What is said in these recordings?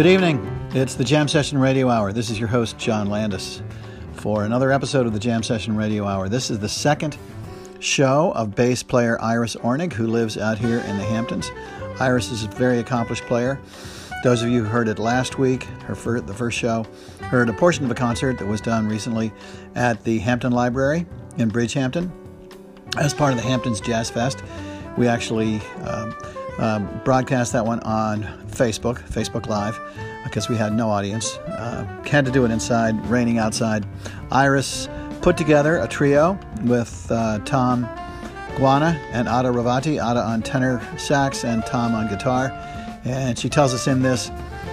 Good evening. It's the Jam Session Radio Hour. This is your host, John Landis, for another episode of the Jam Session Radio Hour. This is the second show of bass player Iris Ornig, who lives out here in the Hamptons. Iris is a very accomplished player. Those of you who heard it last week, her fir- the first show, heard a portion of a concert that was done recently at the Hampton Library in Bridgehampton as part of the Hamptons Jazz Fest. We actually um, um, broadcast that one on Facebook, Facebook Live, because we had no audience. Uh, had to do it inside, raining outside. Iris put together a trio with uh, Tom Guarna and Ada Rovatti, Ada on tenor sax and Tom on guitar. And she tells us in this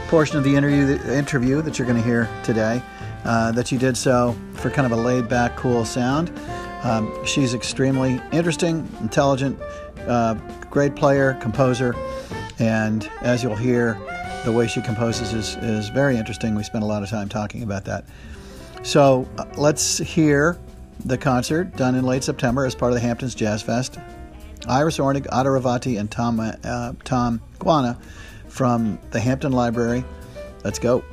portion of the interview, the interview that you're going to hear today uh, that she did so for kind of a laid back, cool sound. Um, she's extremely interesting, intelligent, uh, great player, composer, and as you'll hear, the way she composes is, is very interesting. We spent a lot of time talking about that. So uh, let's hear the concert done in late September as part of the Hamptons Jazz Fest. Iris Ornig, Ada Rovatti, and Tom, uh, Tom Guarna from the Hampton Library. Let's go.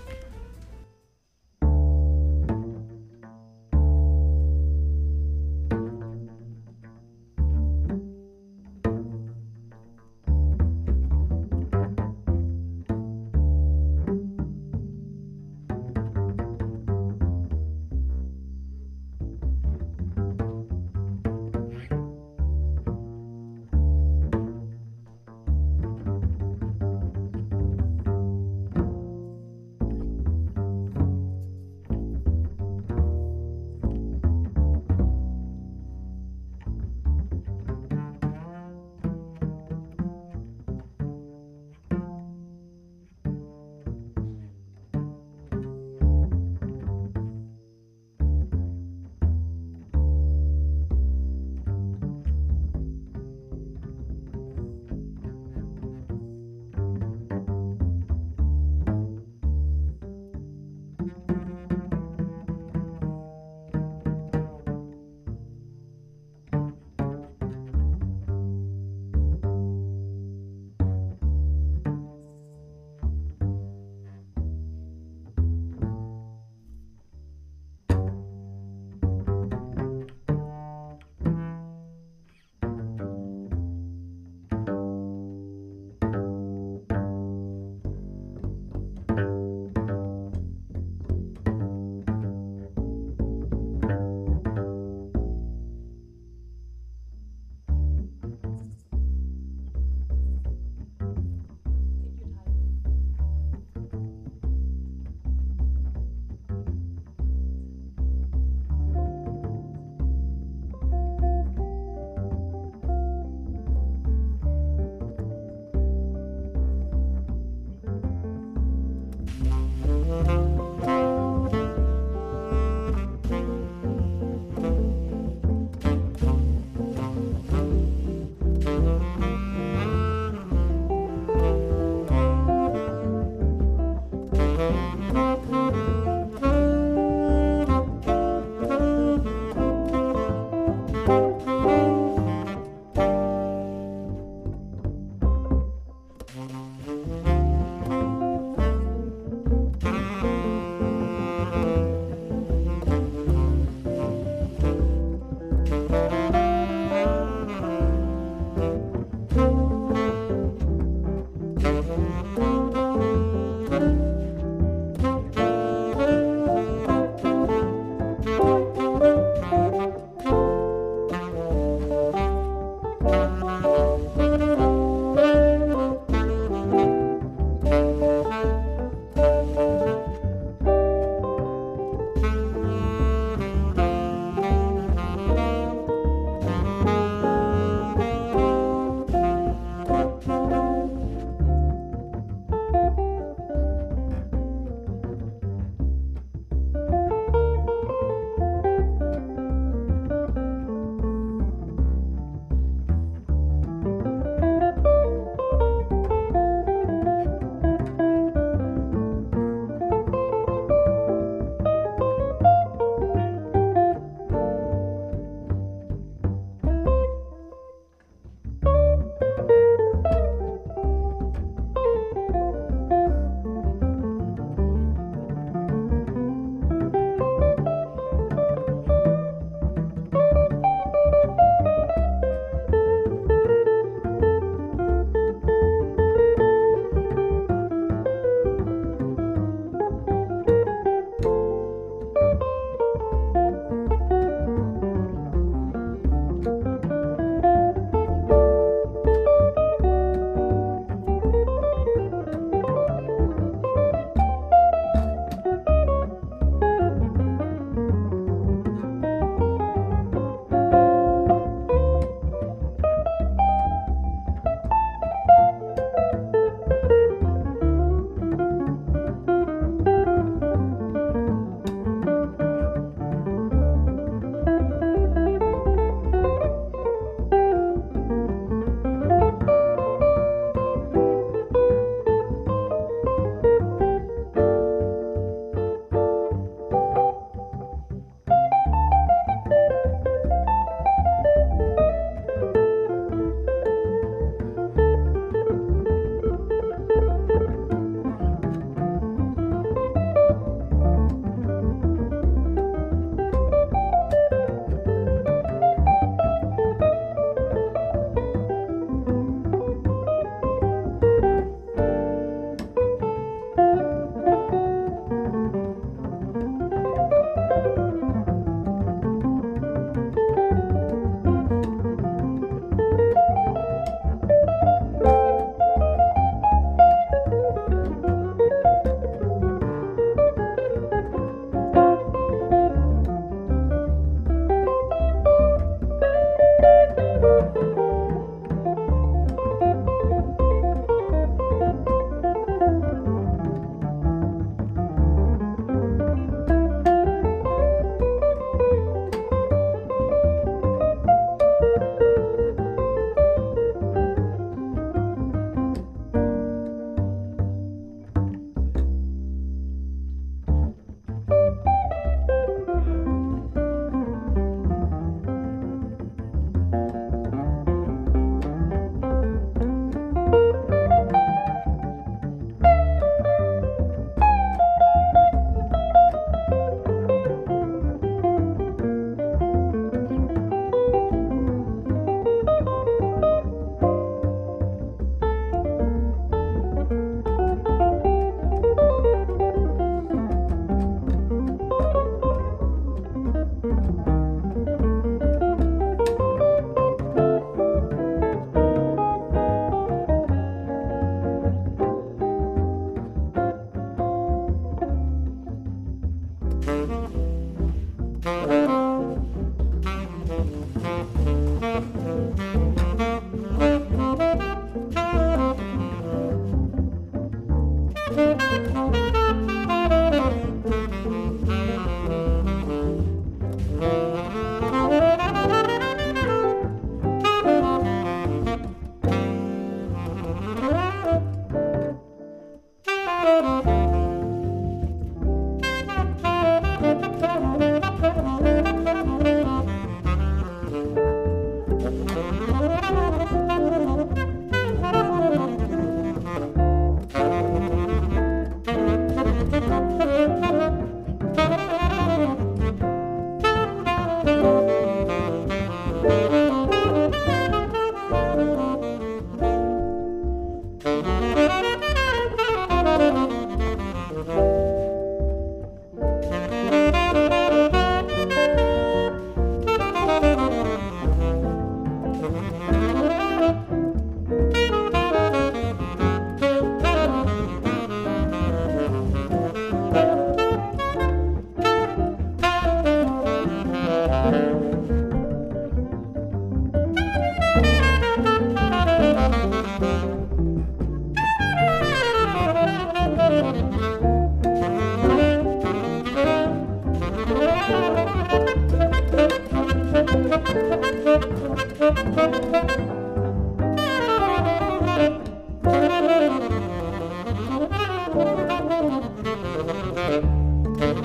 Thank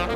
you.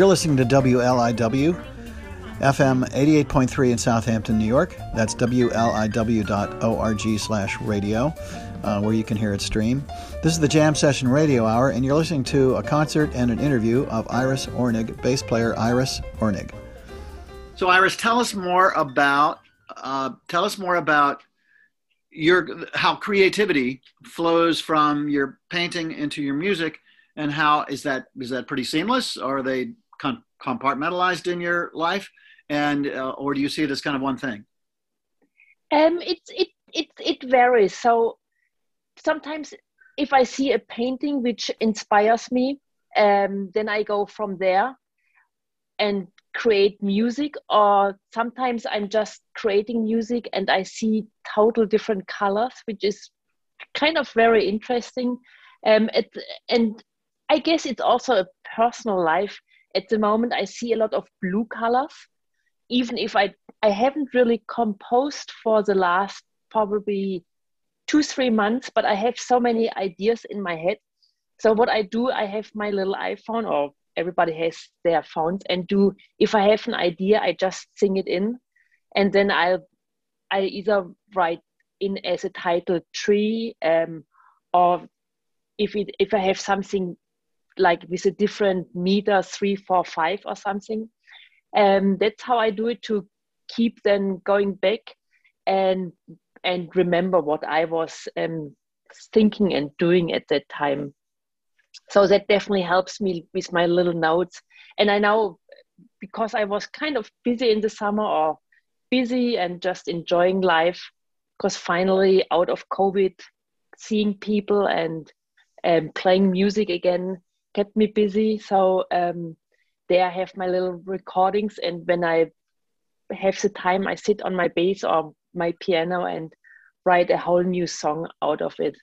You're listening to WLIW, FM 88.3 in Southampton, New York. That's WLIW.org slash radio, uh, where you can hear it stream. This is the Jam Session Radio Hour, and you're listening to a concert and an interview of Iris Ornig, bass player Iris Ornig. So, Iris, tell us more about uh, tell us more about your how creativity flows from your painting into your music and how is that is that pretty seamless or are they compartmentalized in your life, and uh, or do you see it as kind of one thing? Um, it it it it varies. So sometimes if I see a painting which inspires me, um, then I go from there and create music or sometimes i'm just creating music and i see total different colors which is kind of very interesting um, it, and i guess it's also a personal life at the moment i see a lot of blue colors even if i i haven't really composed for the last probably two three months but i have so many ideas in my head. So what i do i have my little iphone or everybody has their phones and do if i have an idea i just sing it in and then i'll i either write in as a title tree um, or if it if i have something like with a different meter three four five or something. Um, that's how i do it to keep then going back and and remember what i was um, thinking and doing at that time. So that definitely helps me with my little notes. And i know because i was kind of busy in the summer or busy and just enjoying life because finally out of covid seeing people and um, playing music again kept me busy so um, there i have my little recordings and when i have the time i sit on my bass or my piano and write a whole new song out of it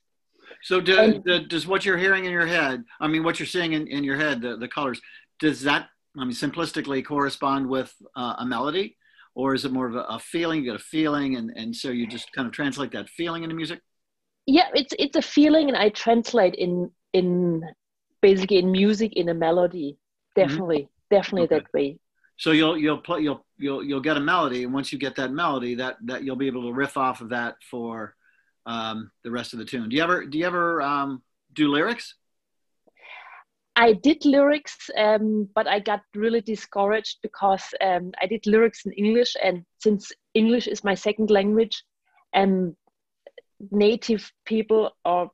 so do, and, the, does what you're hearing in your head, I mean, what you're seeing in, in your head, the, the colors, does that, I mean, simplistically correspond with uh, a melody? Or is it more of a, a, feeling? You get a feeling, and, and so you just kind of translate that feeling into music? Yeah, it's it's a feeling, and I translate in in basically in music in a melody. Mm-hmm. Definitely, mm-hmm. definitely okay. that way. So you'll you'll play you'll you'll you'll get a melody, and once you get that melody, that that you'll be able to riff off of that for um, the rest of the tune. Do you ever do you ever um, do lyrics? I did lyrics, um, but I got really discouraged because um, I did lyrics in English, and since English is my second language, and native people are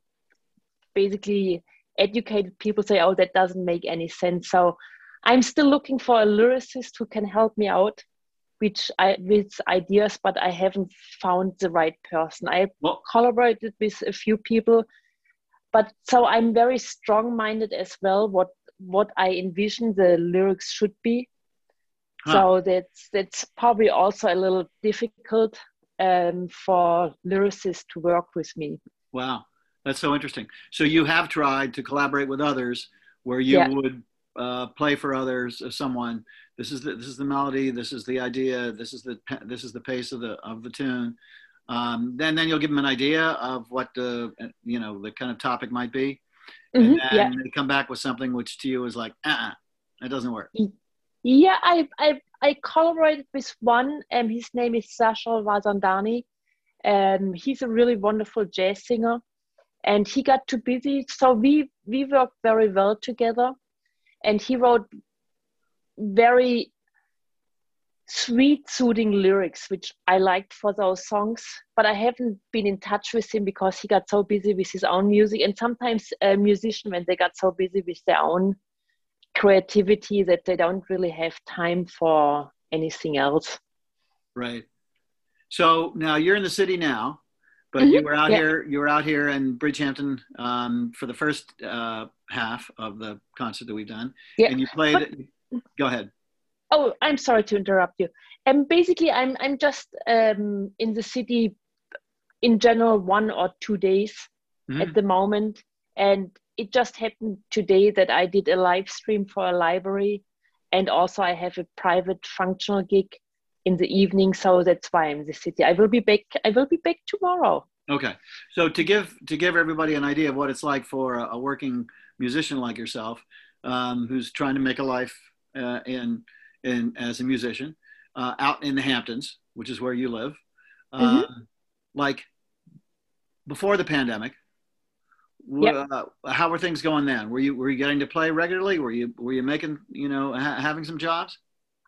basically educated people say, "Oh, that doesn't make any sense." So I'm still looking for a lyricist who can help me out which I with ideas, but I haven't found the right person. I well, collaborated with a few people, but so I'm very strong-minded as well. What what I envision the lyrics should be. Huh. So that's that's probably also a little difficult um, for lyricists to work with me. Wow, that's so interesting. So you have tried to collaborate with others, where you yeah. would uh, play for others, uh, someone. This is the this is the melody this is the idea this is the this is the pace of the of the tune. Um, then then you'll give them an idea of what the you know the kind of topic might be. Mm-hmm, and then yeah. they come back with something which to you is like uh-uh, it doesn't work. Yeah i i i collaborated with one and um, his name is Sachal Vasandani. Um, he's a really wonderful jazz singer and he got too busy so we we worked very well together and he wrote very sweet, soothing lyrics, which I liked for those songs. But I haven't been in touch with him because he got so busy with his own music. And sometimes uh, a musician, when they got so busy with their own creativity, that they don't really have time for anything else. Right. So now you're in the city now, but mm-hmm. you were out yeah. here. You were out here in Bridgehampton um, for the first uh, half of the concert that we've done, yeah. and you played. But- go ahead. Oh, I'm sorry to interrupt you. And um, basically, I'm I'm just um, in the city in general one or two days mm-hmm. at the moment, and it just happened today that I did a live stream for a library, and also I have a private functional gig in the evening, so that's why I'm in the city. I will be back. I will be back tomorrow. Okay, so to give to give everybody an idea of what it's like for a, a working musician like yourself, um, who's trying to make a life uh, in, in, as a musician uh, out in the Hamptons, which is where you live. Mm-hmm. Uh, like before the pandemic, yep. Uh, how were things going then? Were you were you getting to play regularly? Were you were you making you know ha- having some jobs?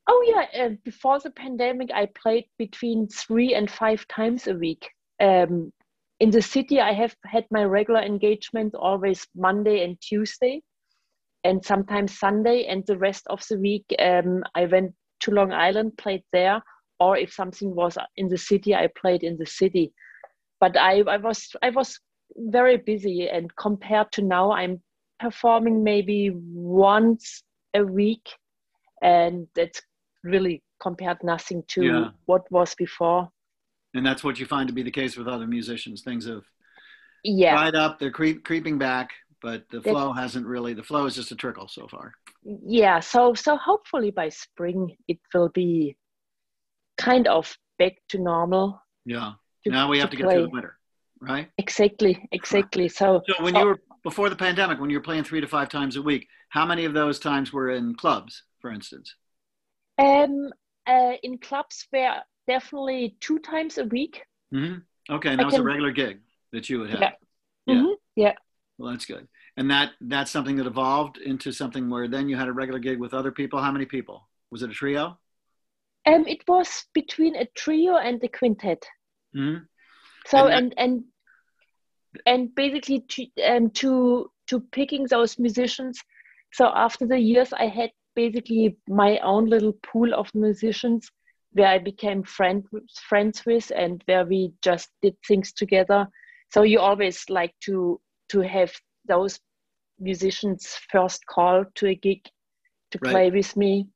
Oh yeah, uh, before the pandemic, I played between three and five times a week. Um, in the city, I have had my regular engagement always Monday and Tuesday and sometimes Sunday, and the rest of the week um, I went to Long Island, played there, or if something was in the city, I played in the city. But I, I was I was very busy, and compared to now, I'm performing maybe once a week, and that's really compared nothing to Yeah. what was before. And that's what you find to be the case with other musicians. Things have Yeah, dried up, they're creep, creeping back, but the That- flow hasn't really, the flow is just a trickle so far. yeah. So so hopefully by spring it will be kind of back to normal. Yeah. To- now we have to to get through the winter, right? Exactly, exactly. So So when so- you were before the pandemic, when you were playing three to five times a week, how many of those times were in clubs, for instance? Um, uh, in clubs were definitely two times a week. hmm Okay, and I that was a regular gig that you would have. Yeah. Yeah. Mhm, yeah. Well, that's good. And that that's something that evolved into something where then you had a regular gig with other people. How many people? Was it a trio? Um, it was between a trio and a quintet. hmm So And that- and and and basically to um to to picking those musicians. So after the years, I had basically my own little pool of musicians where I became friend friends with, and where we just did things together. So you always like to to have those musicians first call to a gig to Right. play with me.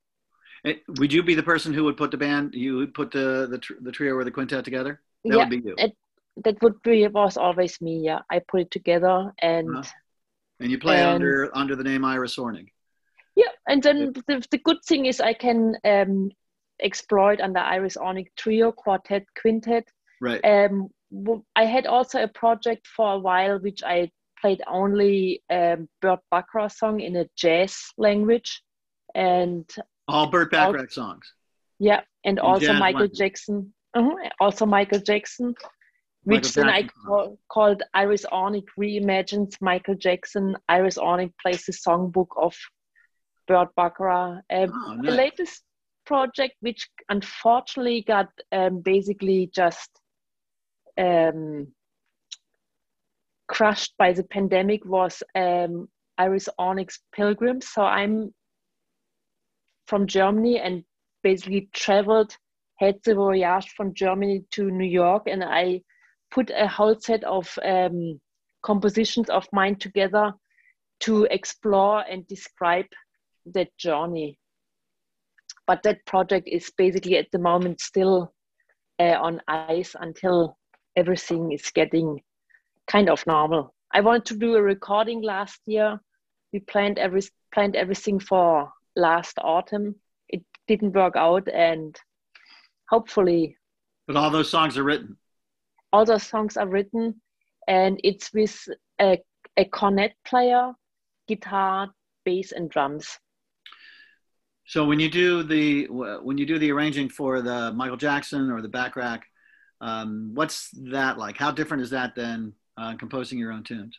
Eh, Would you be the person who would put the band? You would put the the, the trio or the quintet together? That yeah, would be you. it- that would be was always me. Yeah, I put it together and. Uh-huh. And you play and- under under the name Iris Ornig. Yeah, and then the, the good thing is I can um, exploit under Iris Ornig trio, quartet, quintet. Right. Um, I had also a project for a while which I played only um, Burt Bacharach song in a jazz language, and All all- Bacharach songs. yeah, and also Michael. Jackson. uh also Michael Jackson, which Michael then I call, called Iris Ornig reimagines Michael Jackson. Iris Ornig plays the songbook of Burt Bacharach. Um, Oh, the latest project, which unfortunately got um, basically just um, crushed by the pandemic, was um, Iris Ornig's Pilgrims. So I'm from Germany and basically traveled, had the voyage from Germany to New York, and I put a whole set of um, compositions of mine together to explore and describe that journey. But that project is basically at the moment still uh, on ice until everything is getting kind of normal. I wanted to do a recording last year. We planned every planned everything for last autumn. It didn't work out, and hopefully But all those songs are written. all those songs are written, and it's with a, a cornet player, guitar, bass, and drums. So when you do the when you do the arranging for the Michael Jackson or the Bacharach, um, what's that like? How different is that than uh, composing your own tunes?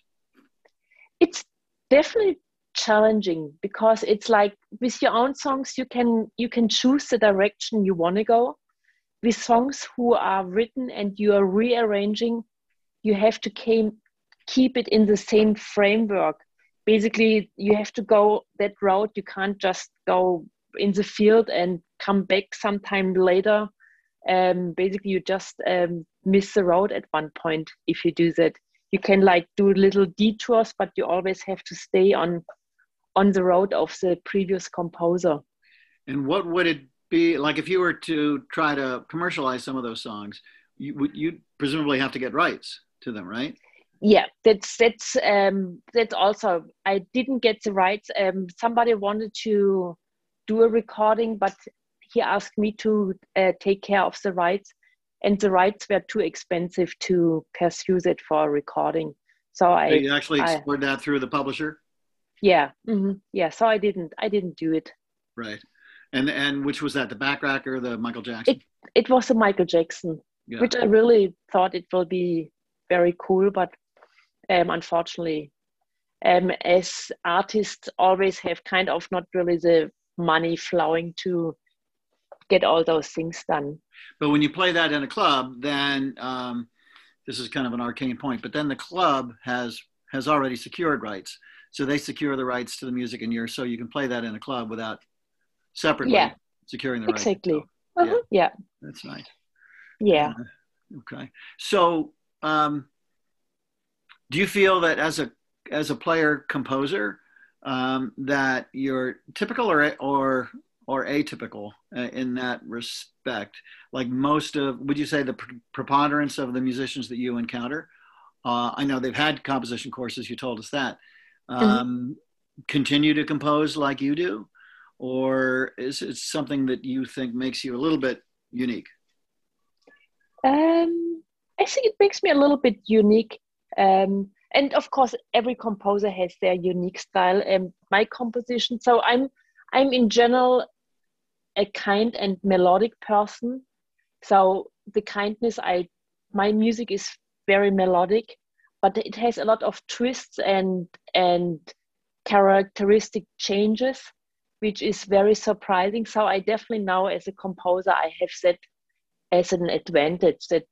it's definitely challenging because it's like with your own songs you can you can choose the direction you want to go with songs who are written and you are rearranging you have to came, keep it in the same framework basically you have to go that route you can't just go in the field and come back sometime later um, basically you just um, miss the road at one point if you do that you can like do little detours but you always have to stay on on the road of the previous composer And what would it be like if you were to try to commercialize some of those songs? You would you presumably have to get rights to them, right? yeah that's that's um that's also i didn't get the rights um somebody wanted to do a recording but he asked me to uh, take care of the rights and the rights were too expensive to pursue it for a recording so So i you actually I- explored that through the publisher, yeah mhm, yeah so i didn't i didn't do it right? And and which was that the Bacharach or the Michael Jackson? it was a michael jackson yeah. which I really thought it will be very cool, but um, unfortunately, um, as artists always have kind of not really the money flowing to get all those things done. But when you play that in a club, then um, this is kind of an arcane point. But then the club has has already secured rights, so they secure the rights to the music, and you're so you can play that in a club without separately Yeah. securing the rights. Exactly. Yeah. Uh-huh. Yeah, That's nice. yeah. Okay. So, um, do you feel that as a as a player composer um, that you're typical or or or atypical uh, in that respect? Like most of, would you say the preponderance of the musicians that you encounter? Uh, I know they've had composition courses. You told us that. Mm-hmm. Um, mm-hmm. Continue to compose like you do, or is it something that you think makes you a little bit unique? Um, I think it makes me a little bit unique. Um, and of course, every composer has their unique style. And my composition, so I'm I'm in general a kind and melodic person. So the kindness, I my music is very melodic, but it has a lot of twists and and characteristic changes which is very surprising. So I definitely now, as a composer, I have that as an advantage that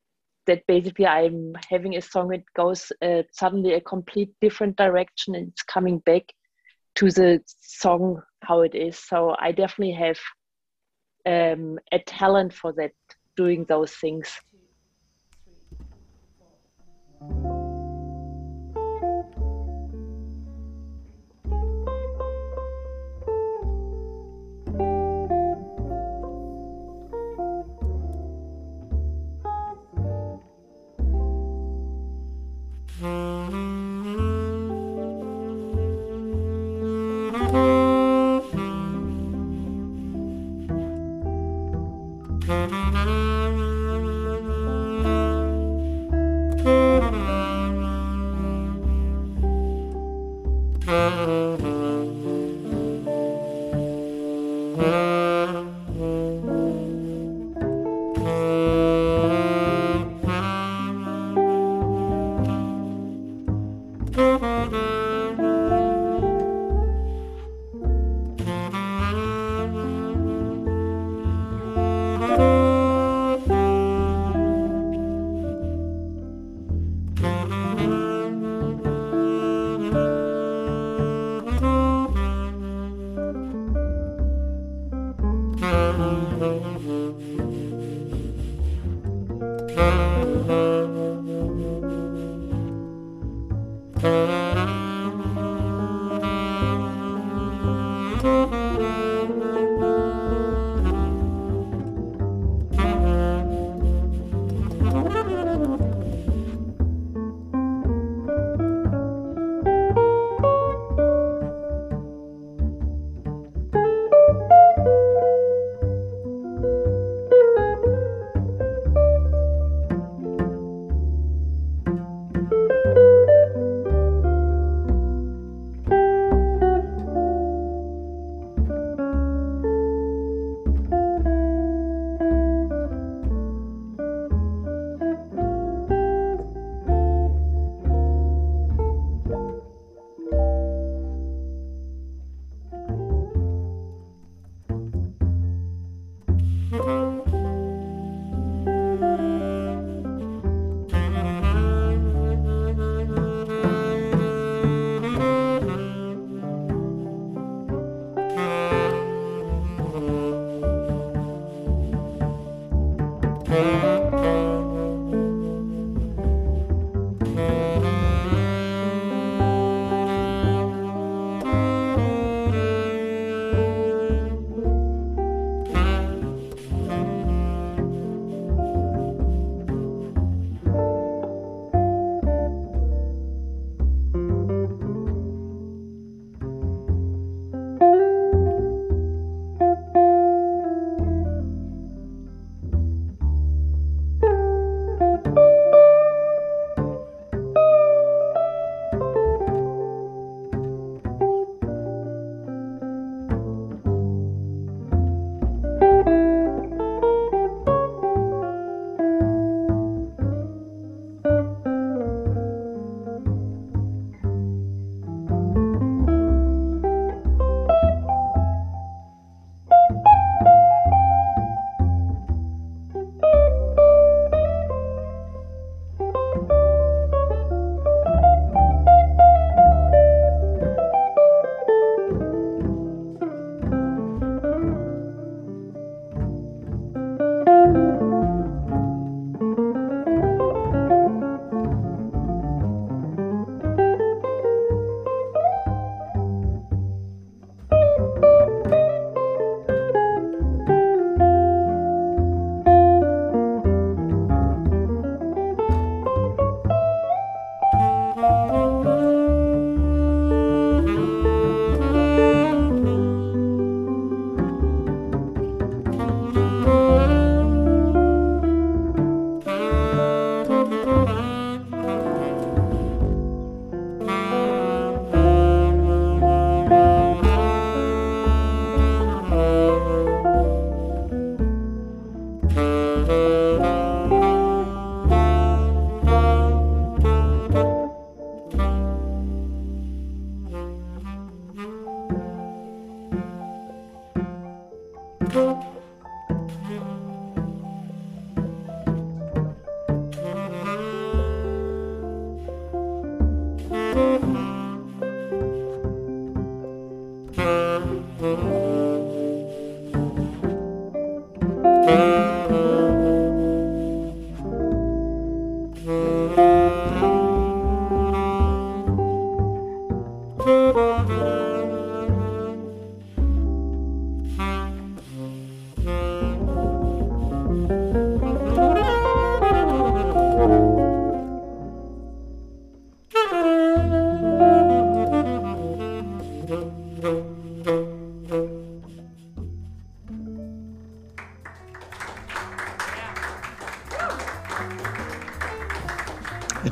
that basically I'm having a song that goes uh, suddenly a complete different direction and it's coming back to the song how it is. So I definitely have um, a talent for that, doing those things. Música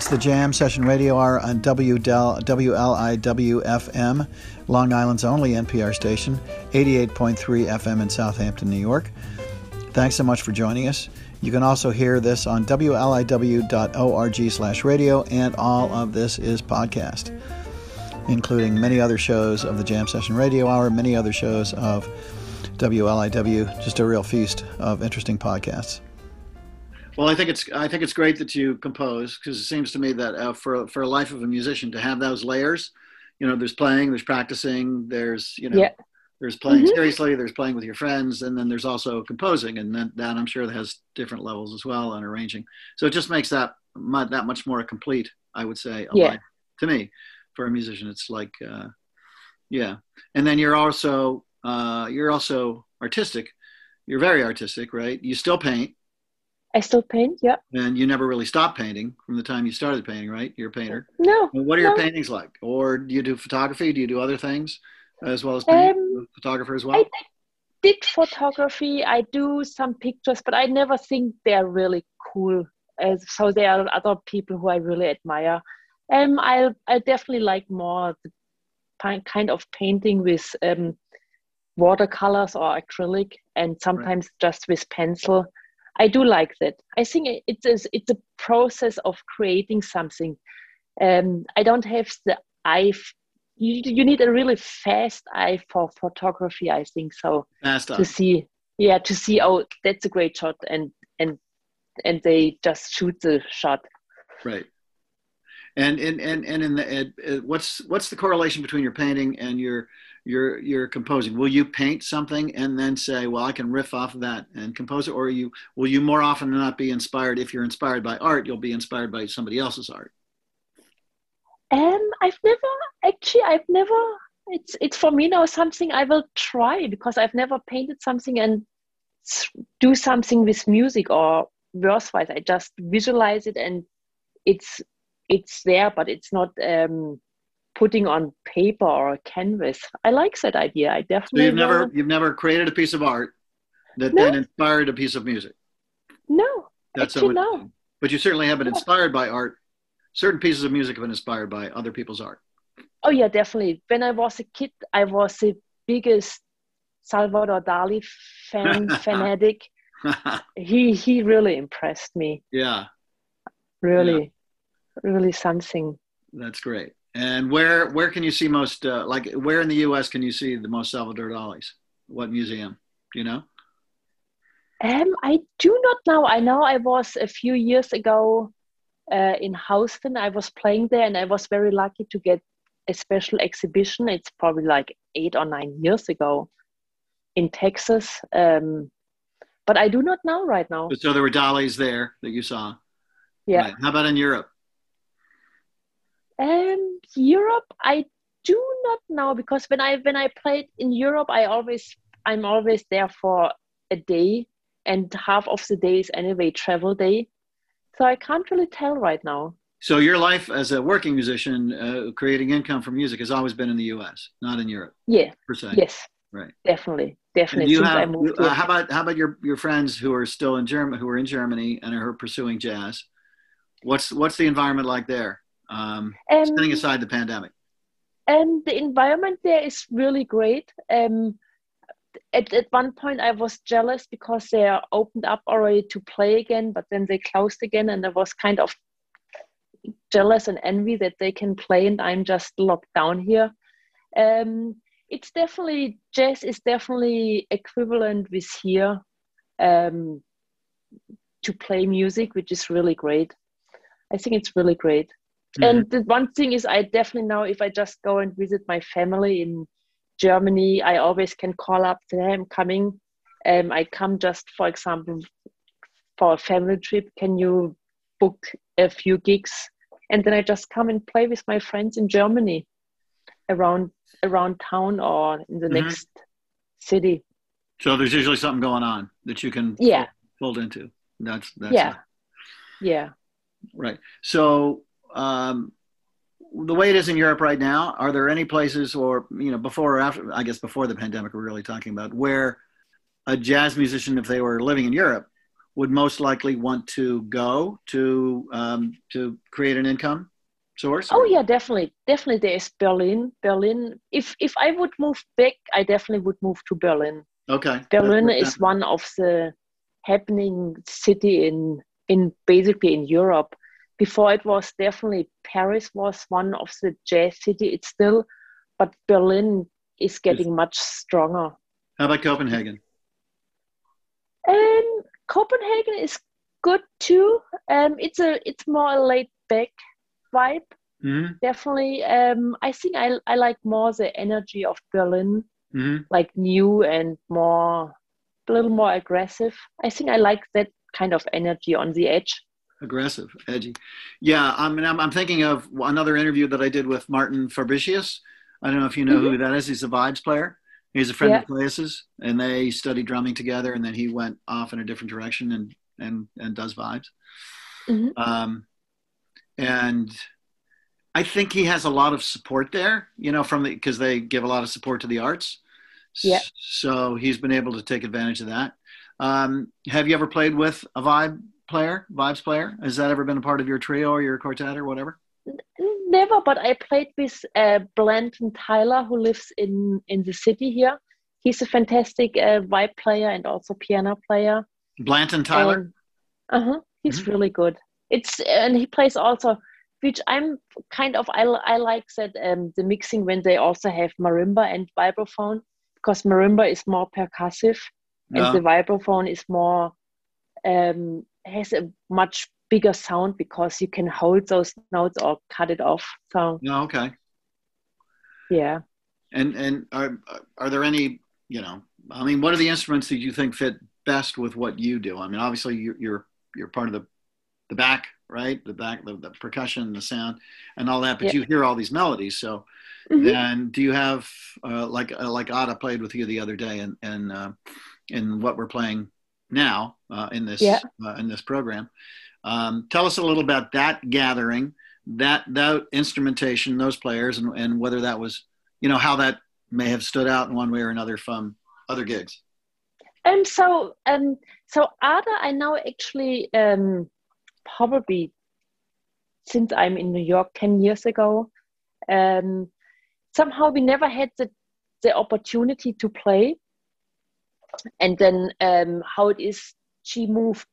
The Jam Session Radio Hour on WLIW FM, Long Island's only NPR station, 88.3 FM in Southampton, New York. Thanks so much for joining us. You can also hear this on WLIW.org slash radio, and all of this is podcast, including many other shows of the Jam Session Radio Hour, many other shows of WLIW, just a real feast of interesting podcasts. Well, I think it's I think it's great that you compose because it seems to me that uh, for for a life of a musician to have those layers, you know, there's playing, there's practicing, there's you know, Yeah. there's playing Mhm. seriously, there's playing with your friends, and then there's also composing, and then that I'm sure has different levels as well and arranging. So it just makes that that much more complete, I would say, a Yeah. life to me. For a musician, it's like, uh, yeah, and then you're also uh, you're also artistic. You're very artistic, right? You still paint I still paint. Yeah. and you never really stopped painting from the time you started painting, right? You're a painter. No. Well, What are your paintings like? Or do you do photography? Do you do other things as well as paint? Um, photographer as well? I did photography. I do some pictures, but I never think they're really cool. As so, there are other people who I really admire. Um, I I definitely like more the kind of painting with um, watercolors or acrylic, and sometimes just with pencil. I do like that. I think it's a, it's a process of creating something. Um, I don't have the eye. f- You, you need a really fast eye for photography. I think so Fast to see yeah to see oh that's a great shot and and and they just shoot the shot Right. And and and and in the and, uh, what's what's the correlation between your painting and your your your composing? Will you paint something and then say, "Well, I can riff off of that and compose it," or you will you more often than not be inspired? If you're inspired by art, you'll be inspired by somebody else's art. um i've never actually i've never it's it's for me now something i will try because i've never painted something and do something with music or verse wise i just visualize it and it's it's there but it's not um putting on paper or a canvas i like that idea i So definitely you've never you've never created a piece of art that No. then inspired a piece of music. no That's Actually, no. But you certainly have been inspired by art. Certain pieces of music have been inspired by other people's art. Oh yeah, definitely. When I was a kid, I was the biggest Salvador Dali fan fanatic. He he really impressed me. yeah, Really, really something. that's great. And where where can you see most uh, like where in the U.S. can you see the most Salvador Dali's? What museum? Do you know? Um, I do not know. I know I was a few years ago uh, in Houston. I was playing there, and I was very lucky to get a special exhibition. It's probably like eight or nine years ago in Texas. Um, but I do not know right now. So there were Dali's there that you saw. Yeah. Right. How about in Europe? Um, Europe, I do not know because when I when I played in Europe, I always I'm always there for a day, and half of the day is anyway travel day, so I can't really tell right now. So your life as a working musician, uh, creating income from music, has always been in the U.S., not in Europe Yeah, per se. yes, Right. definitely, definitely. you have, uh, how about how about your your friends who are still in Germany, who are in Germany and are pursuing jazz? What's what's the environment like there? Um, um, setting aside the pandemic. and the environment there is really great. Um, at, at one point I was jealous because they are opened up already to play again, but then they closed again, and I was kind of jealous and envy that they can play and I'm just locked down here. Um, it's definitely jazz is definitely equivalent with here um, to play music, which is really great. I think it's really great. And the one thing is, I definitely know if I just go and visit my family in Germany, I always can call up, hey, I'm coming. Um, I come just, for example, for a family trip. Can you book a few gigs? And then I just come and play with my friends in Germany around around town or in the mm-hmm. next city. So there's usually something going on that you can yeah fold into. That's that's yeah, yeah. Right. So um, the way it is in Europe right now, are there any places or, you know, before or after, I guess before the pandemic, we're really talking about, where a jazz musician, if they were living in Europe, would most likely want to go to um, to create an income source? Oh yeah, definitely, definitely. There's Berlin. Berlin. If if I would move back, I definitely would move to Berlin. Okay. Berlin is one of the happening city in in basically in Europe before it was definitely Paris was one of the jazz city. It's still, but Berlin is getting much stronger. How about Copenhagen? Um, Copenhagen is good too. Um, it's a it's more a laid back vibe. Mm-hmm. Definitely. Um, I think I I like more the energy of Berlin, mm-hmm. like new and more a little more aggressive. I think I like that kind of energy on the edge aggressive, edgy. Yeah, I mean, I'm, I'm thinking of another interview that I did with Martin Fabricius. I don't know if you know mm-hmm. who that is. He's a vibes player. He's a friend yeah. of Claes's, and they studied drumming together. And then he went off in a different direction and and and does vibes. Mm-hmm. Um, and I think he has a lot of support there. You know, from the because they give a lot of support to the arts. Yeah. So he's been able to take advantage of that. Um, have you ever played with a vibe player, vibes player? Has that ever been a part of your trio or your quartet or whatever? Never, but I played with uh, Blanton Tyler, who lives in in the city here. He's a fantastic uh, vibe player and also piano player. Blanton Tyler. Uh huh. He's mm-hmm. really good. It's and he plays also, which I'm kind of I I like that um, the mixing when they also have marimba and vibraphone because marimba is more percussive yeah. and the vibraphone is more um, has a much bigger sound because you can hold those notes or cut it off. So no, okay. Yeah. And and are are there any you know I mean what are the instruments that you think fit best with what you do? I mean obviously you're you're, you're part of the the back right the back the, the percussion the sound and all that but you hear all these melodies so mm-hmm. then do you have uh, like uh, like Ada played with you the other day and and uh, in what we're playing now uh, in this yeah. uh, in this program. Um, tell us a little about that gathering, that that instrumentation, those players, and, and whether that was, you know, how that may have stood out in one way or another from other gigs. Um. So um. So Ada, I know actually um, probably since I'm in New York ten years ago. Um, somehow we never had the the opportunity to play and then um, how it is she moved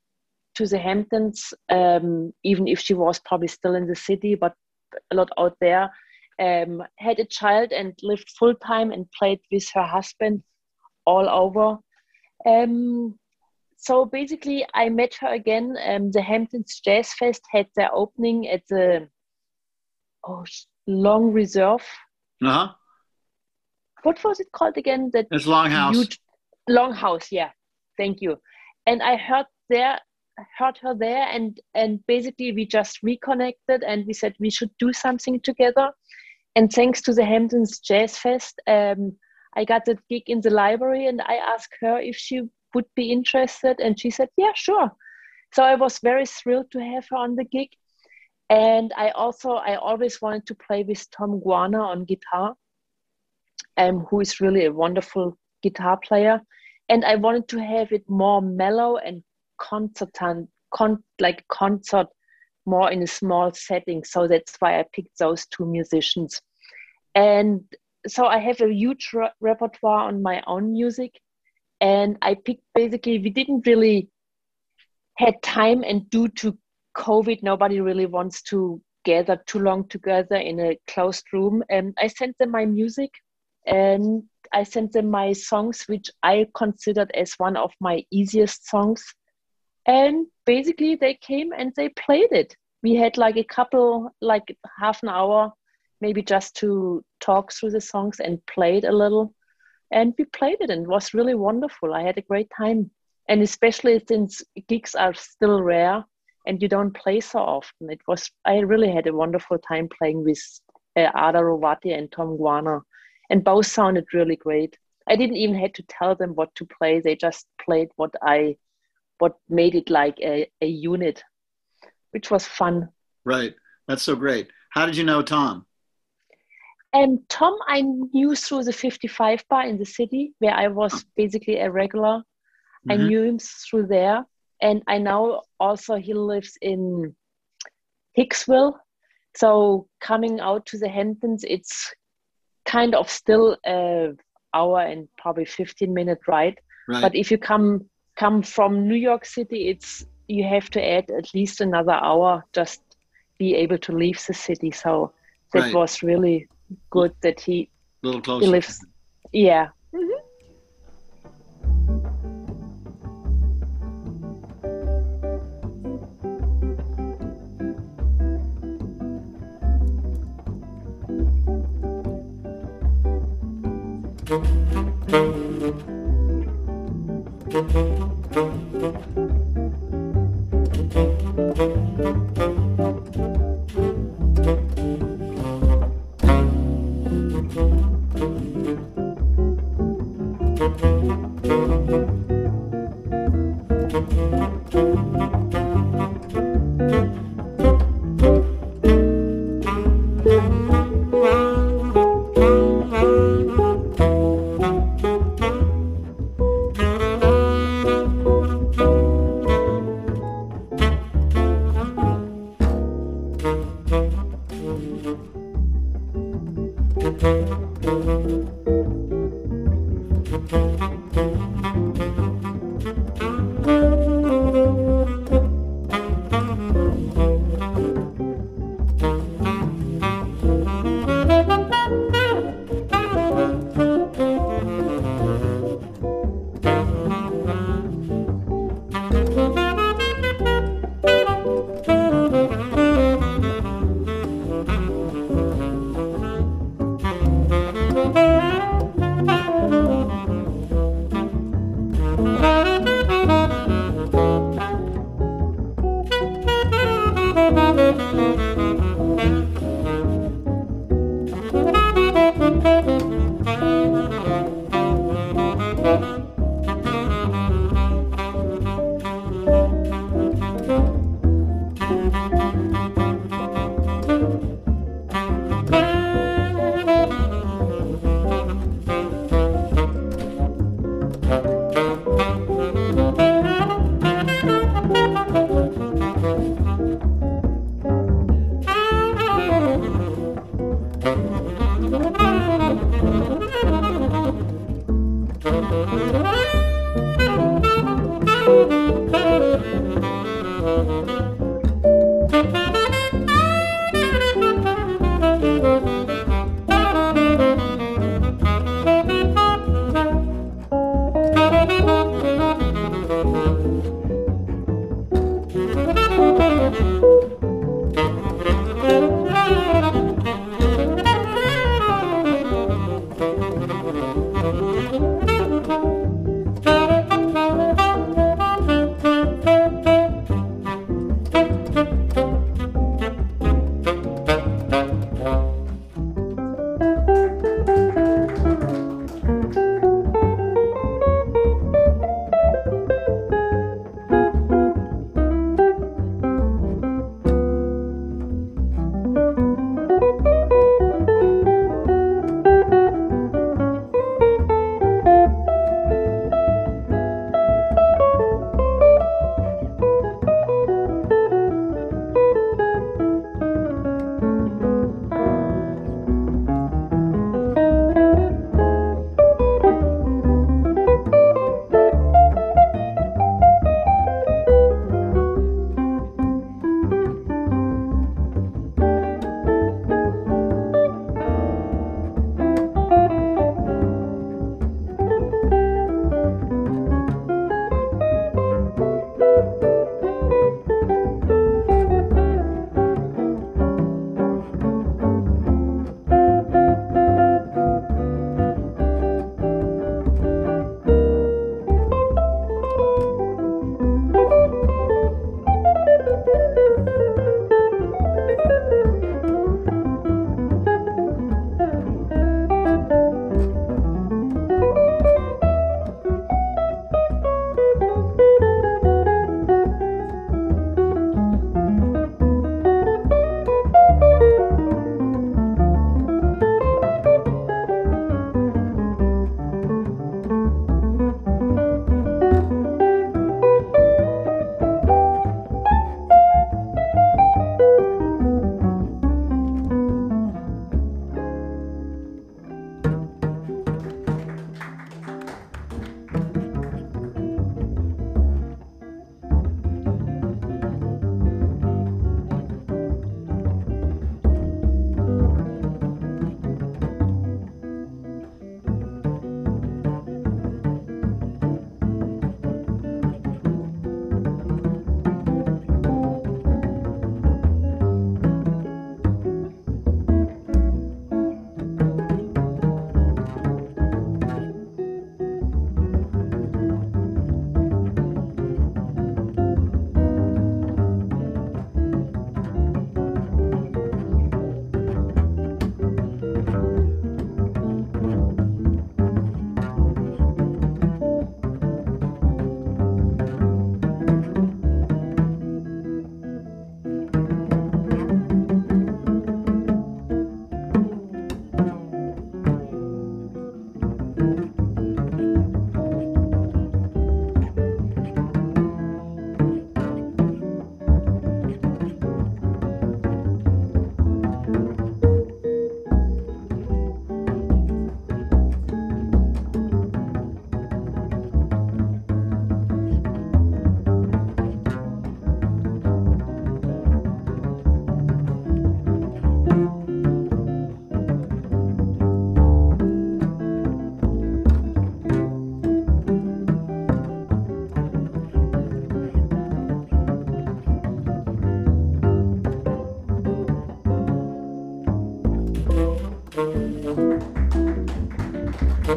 to the hamptons um, even if she was probably still in the city but a lot out there um, had a child and lived full time and played with her husband all over. Um, so basically i met her again um, the hamptons jazz fest had their opening at the oh, long reserve. Uh-huh. What was it called again? That it's longhouse. huge, Longhouse, yeah. Thank you. And I heard there heard her there and and basically we just reconnected and we said we should do something together. And thanks to the Hamptons Jazz Fest, um, I got that gig in the library and I asked her if she would be interested and she said, Yeah, sure. So I was very thrilled to have her on the gig. And I also I always wanted to play with Tom Guarna on guitar, um, who is really a wonderful guitar player and i wanted to have it more mellow and concertant con- like concert more in a small setting so that's why i picked those two musicians and so i have a huge re- repertoire on my own music and I picked basically we didn't really had time and due to COVID, nobody really wants to gather too long together in a closed room. And I sent them my music and I sent them my songs, which I considered as one of my easiest songs. And basically, they came and they played it. We had like a couple, like half an hour, maybe just to talk through the songs and played a little. And we played it, and it was really wonderful. I had a great time. And especially since gigs are still rare, and you don't play so often. It was I really had a wonderful time playing with uh, Ada Rovatti and Tom Guarna, and both sounded really great. I didn't even had to tell them what to play; they just played what I what made it like a, a unit, which was fun. Right, that's so great. How did you know Tom? And Tom, I knew through the 55 bar in the city where I was basically a regular. Mm-hmm. I knew him through there and I know also he lives in Hicksville. So coming out to the Hamptons, it's kind of still a hour and probably 15 minute ride. Right. But if you come come from New York City, it's you have to add at least another hour just be able to leave the city. So that right. was really good that he, a little closer. he lives. Yeah.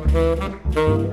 Mm-hmm.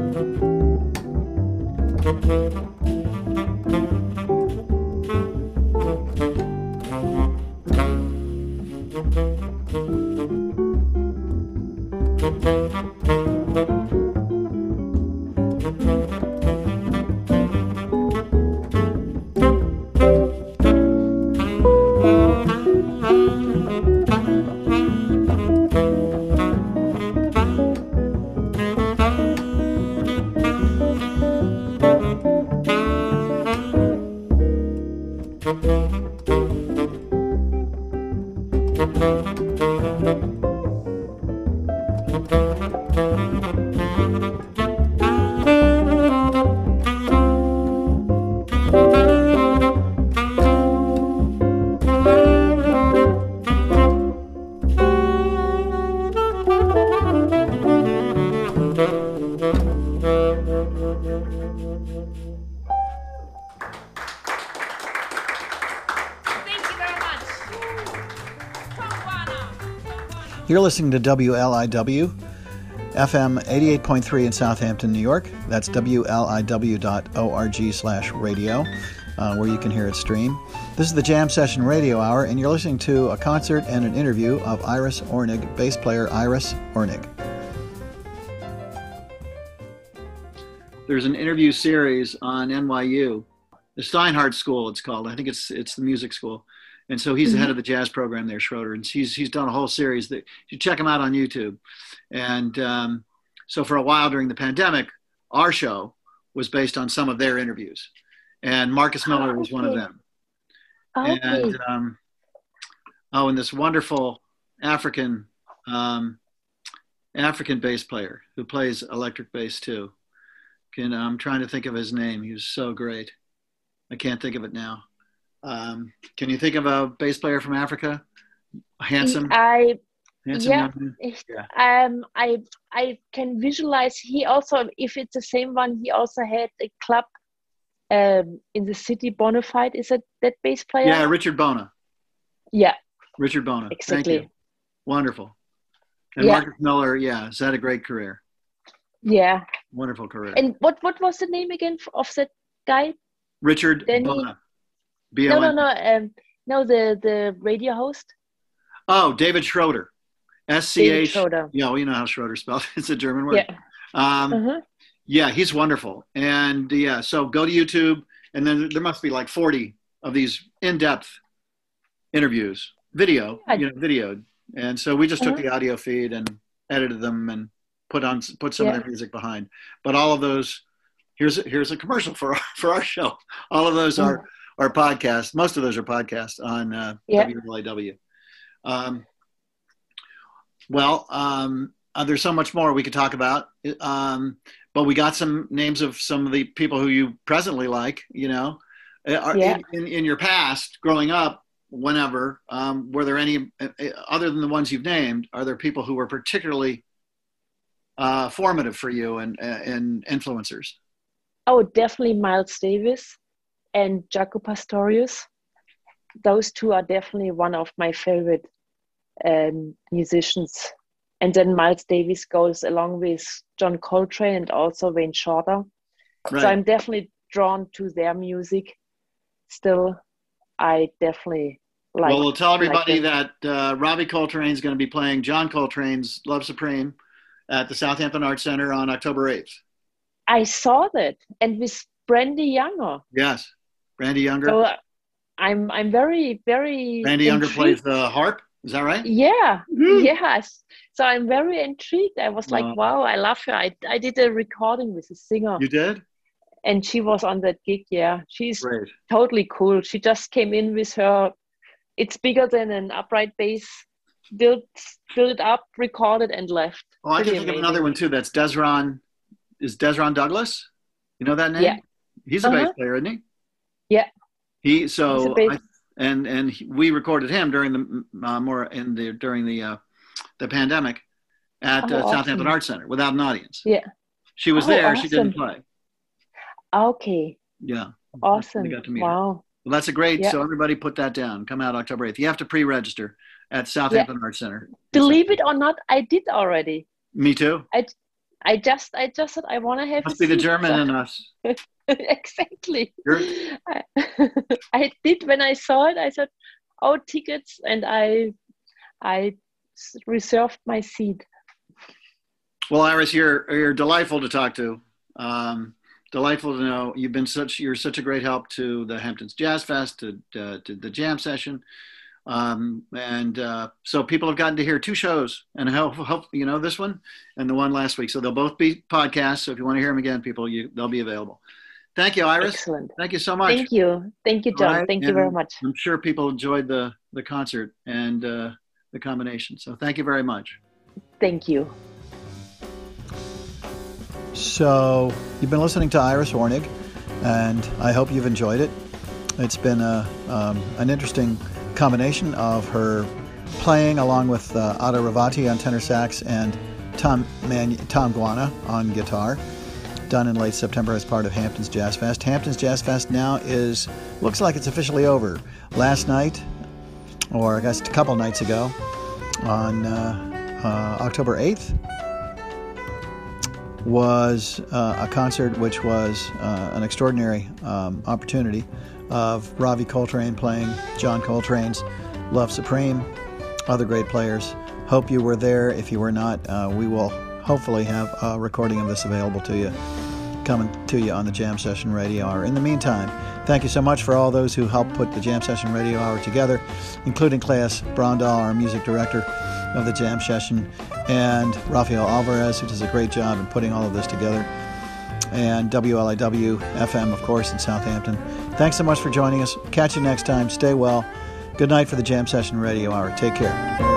You're listening to WLIW, FM 88.3 in Southampton, New York. That's WLIW.org slash radio, uh, where you can hear it stream. This is the Jam Session Radio Hour, and you're listening to a concert and an interview of Iris Ornig, bass player Iris Ornig. There's an interview series on NYU, the Steinhardt School, it's called. I think it's it's the music school and so he's mm-hmm. the head mm-hmm. of the jazz program there, Schroeder, and he's he's done a whole series that you check him out on YouTube. And um, so for a while during the pandemic, our show was based on some of their interviews, and Marcus Miller oh, was one of them. Okay. And um, oh, and this wonderful African um, African bass player who plays electric bass too. Can I'm trying to think of his name. He was so great. I can't think of it now. Um, can you think of a bass player from Africa? Handsome. I Handsome yeah, yeah. Um, I I can visualize. He also, if it's the same one, he also had a club um, in the city. Bonafide is that that bass player? Yeah, Richard Bona. Yeah. Richard Bona. Exactly. Thank you. Wonderful. And yeah. Marcus Miller, yeah, has had a great career. Yeah. Wonderful career. And what what was the name again of that guy? Richard Danny, Bona. B-O-N- no, no, no. Um, no, the the radio host. Oh, David Schroeder. S C H. You know, you know how Schroeder spelled. It's a German word. Yeah. Um, uh-huh. Yeah, he's wonderful. And yeah, so go to YouTube, and then there must be like forty of these in-depth interviews, video, yeah. you know, video. And so we just took uh-huh. the audio feed and edited them and put on put some yeah. of their music behind. But all of those, here's a, here's a commercial for for our show. All of those are are podcasts. Most of those are podcasts on uh, yep. WLIW. Um, well, um, uh, there's so much more we could talk about, um, but we got some names of some of the people who you presently like. You know, uh, are, yeah. in, in, in, your past, growing up, whenever, um, were there any uh, uh, other than the ones you've named? Are there people who were particularly uh, formative for you and and influencers? Oh, definitely Miles Davis and Jaco Pastorius. Those two are definitely one of my favorite um, musicians. And then Miles Davis goes along with John Coltrane and also Wayne Shorter. Right. So I'm definitely drawn to their music. Still, I definitely like. Well, we'll tell everybody like that uh, Ravi Coltrane is going to be playing John Coltrane's Love Supreme at the Southampton Arts Center on October 8th. I saw that, and with Brandee Younger. Yes. Randy Younger. So I'm I'm very very. Randy Younger plays the harp. Is that right? Yeah. Mm-hmm. Yes. So I'm very intrigued. I was like, wow, I love her. I I did a recording with a singer. You did. And she was on that gig. Yeah, she's Great. totally cool. She just came in with her. It's bigger than an upright bass. Built, built it up, recorded, and left. Oh, I can think of another one too. That's Dezron. Is Dezron Douglas? You know that name? Yeah. He's a uh-huh. bass player, isn't he? Yeah. He so I, and and he, we recorded him during the uh, more in the during the uh, the pandemic at oh, uh, awesome. Southampton Arts Center without an audience. Yeah. She was oh, there. Awesome. She didn't play. Okay. Yeah. Awesome. Wow. Well, that's a great. Yeah. So everybody put that down. Come out October 8th. You have to pre-register at Southampton yeah. Arts Center. Believe it or not, I did already. Me too. I, I just, I just said I want to have. Must be the German in us. exactly. I, I did when I saw it. I said, "Oh, tickets," and I, I reserved my seat. Well, Iris, you're you're delightful to talk to. Um, delightful to know you've been such you're such a great help to the Hamptons Jazz Fest to uh, to the jam session. Um, and uh, so people have gotten to hear two shows and help, help you know this one and the one last week so they'll both be podcasts so if you want to hear them again people you they'll be available thank you iris. Excellent. Thank you so much. Thank you. Thank you john. Right? thank and you very much. I'm sure people enjoyed the the concert and uh, the combination. So thank you very much. Thank you. So you've been listening to iris Ornig and i hope you've enjoyed it. It's been a, um, an interesting combination of her playing along with uh, Ada Rovatti on tenor sax and Tom, Man- Tom Guarna on guitar, done in late September as part of Hamptons Jazz Fest. Hamptons Jazz Fest now is looks like it's officially over. Last night, or I guess a couple nights ago, on uh, uh, October 8th, was uh, a concert which was uh, an extraordinary um, opportunity of Ravi Coltrane playing John Coltrane's Love Supreme, other great players. Hope you were there. If you were not, uh, we will hopefully have a recording of this available to you, coming to you on the Jam Session Radio Hour. In the meantime, thank you so much for all those who helped put the Jam Session Radio Hour together, including Claes Brondal, our music director of the Jam Session, and Rafael Alvarez, who does a great job in putting all of this together and WLIW FM, of course, in Southampton. Thanks so much for joining us. Catch you next time. Stay well. Good night for the Jam Session Radio Hour. Take care.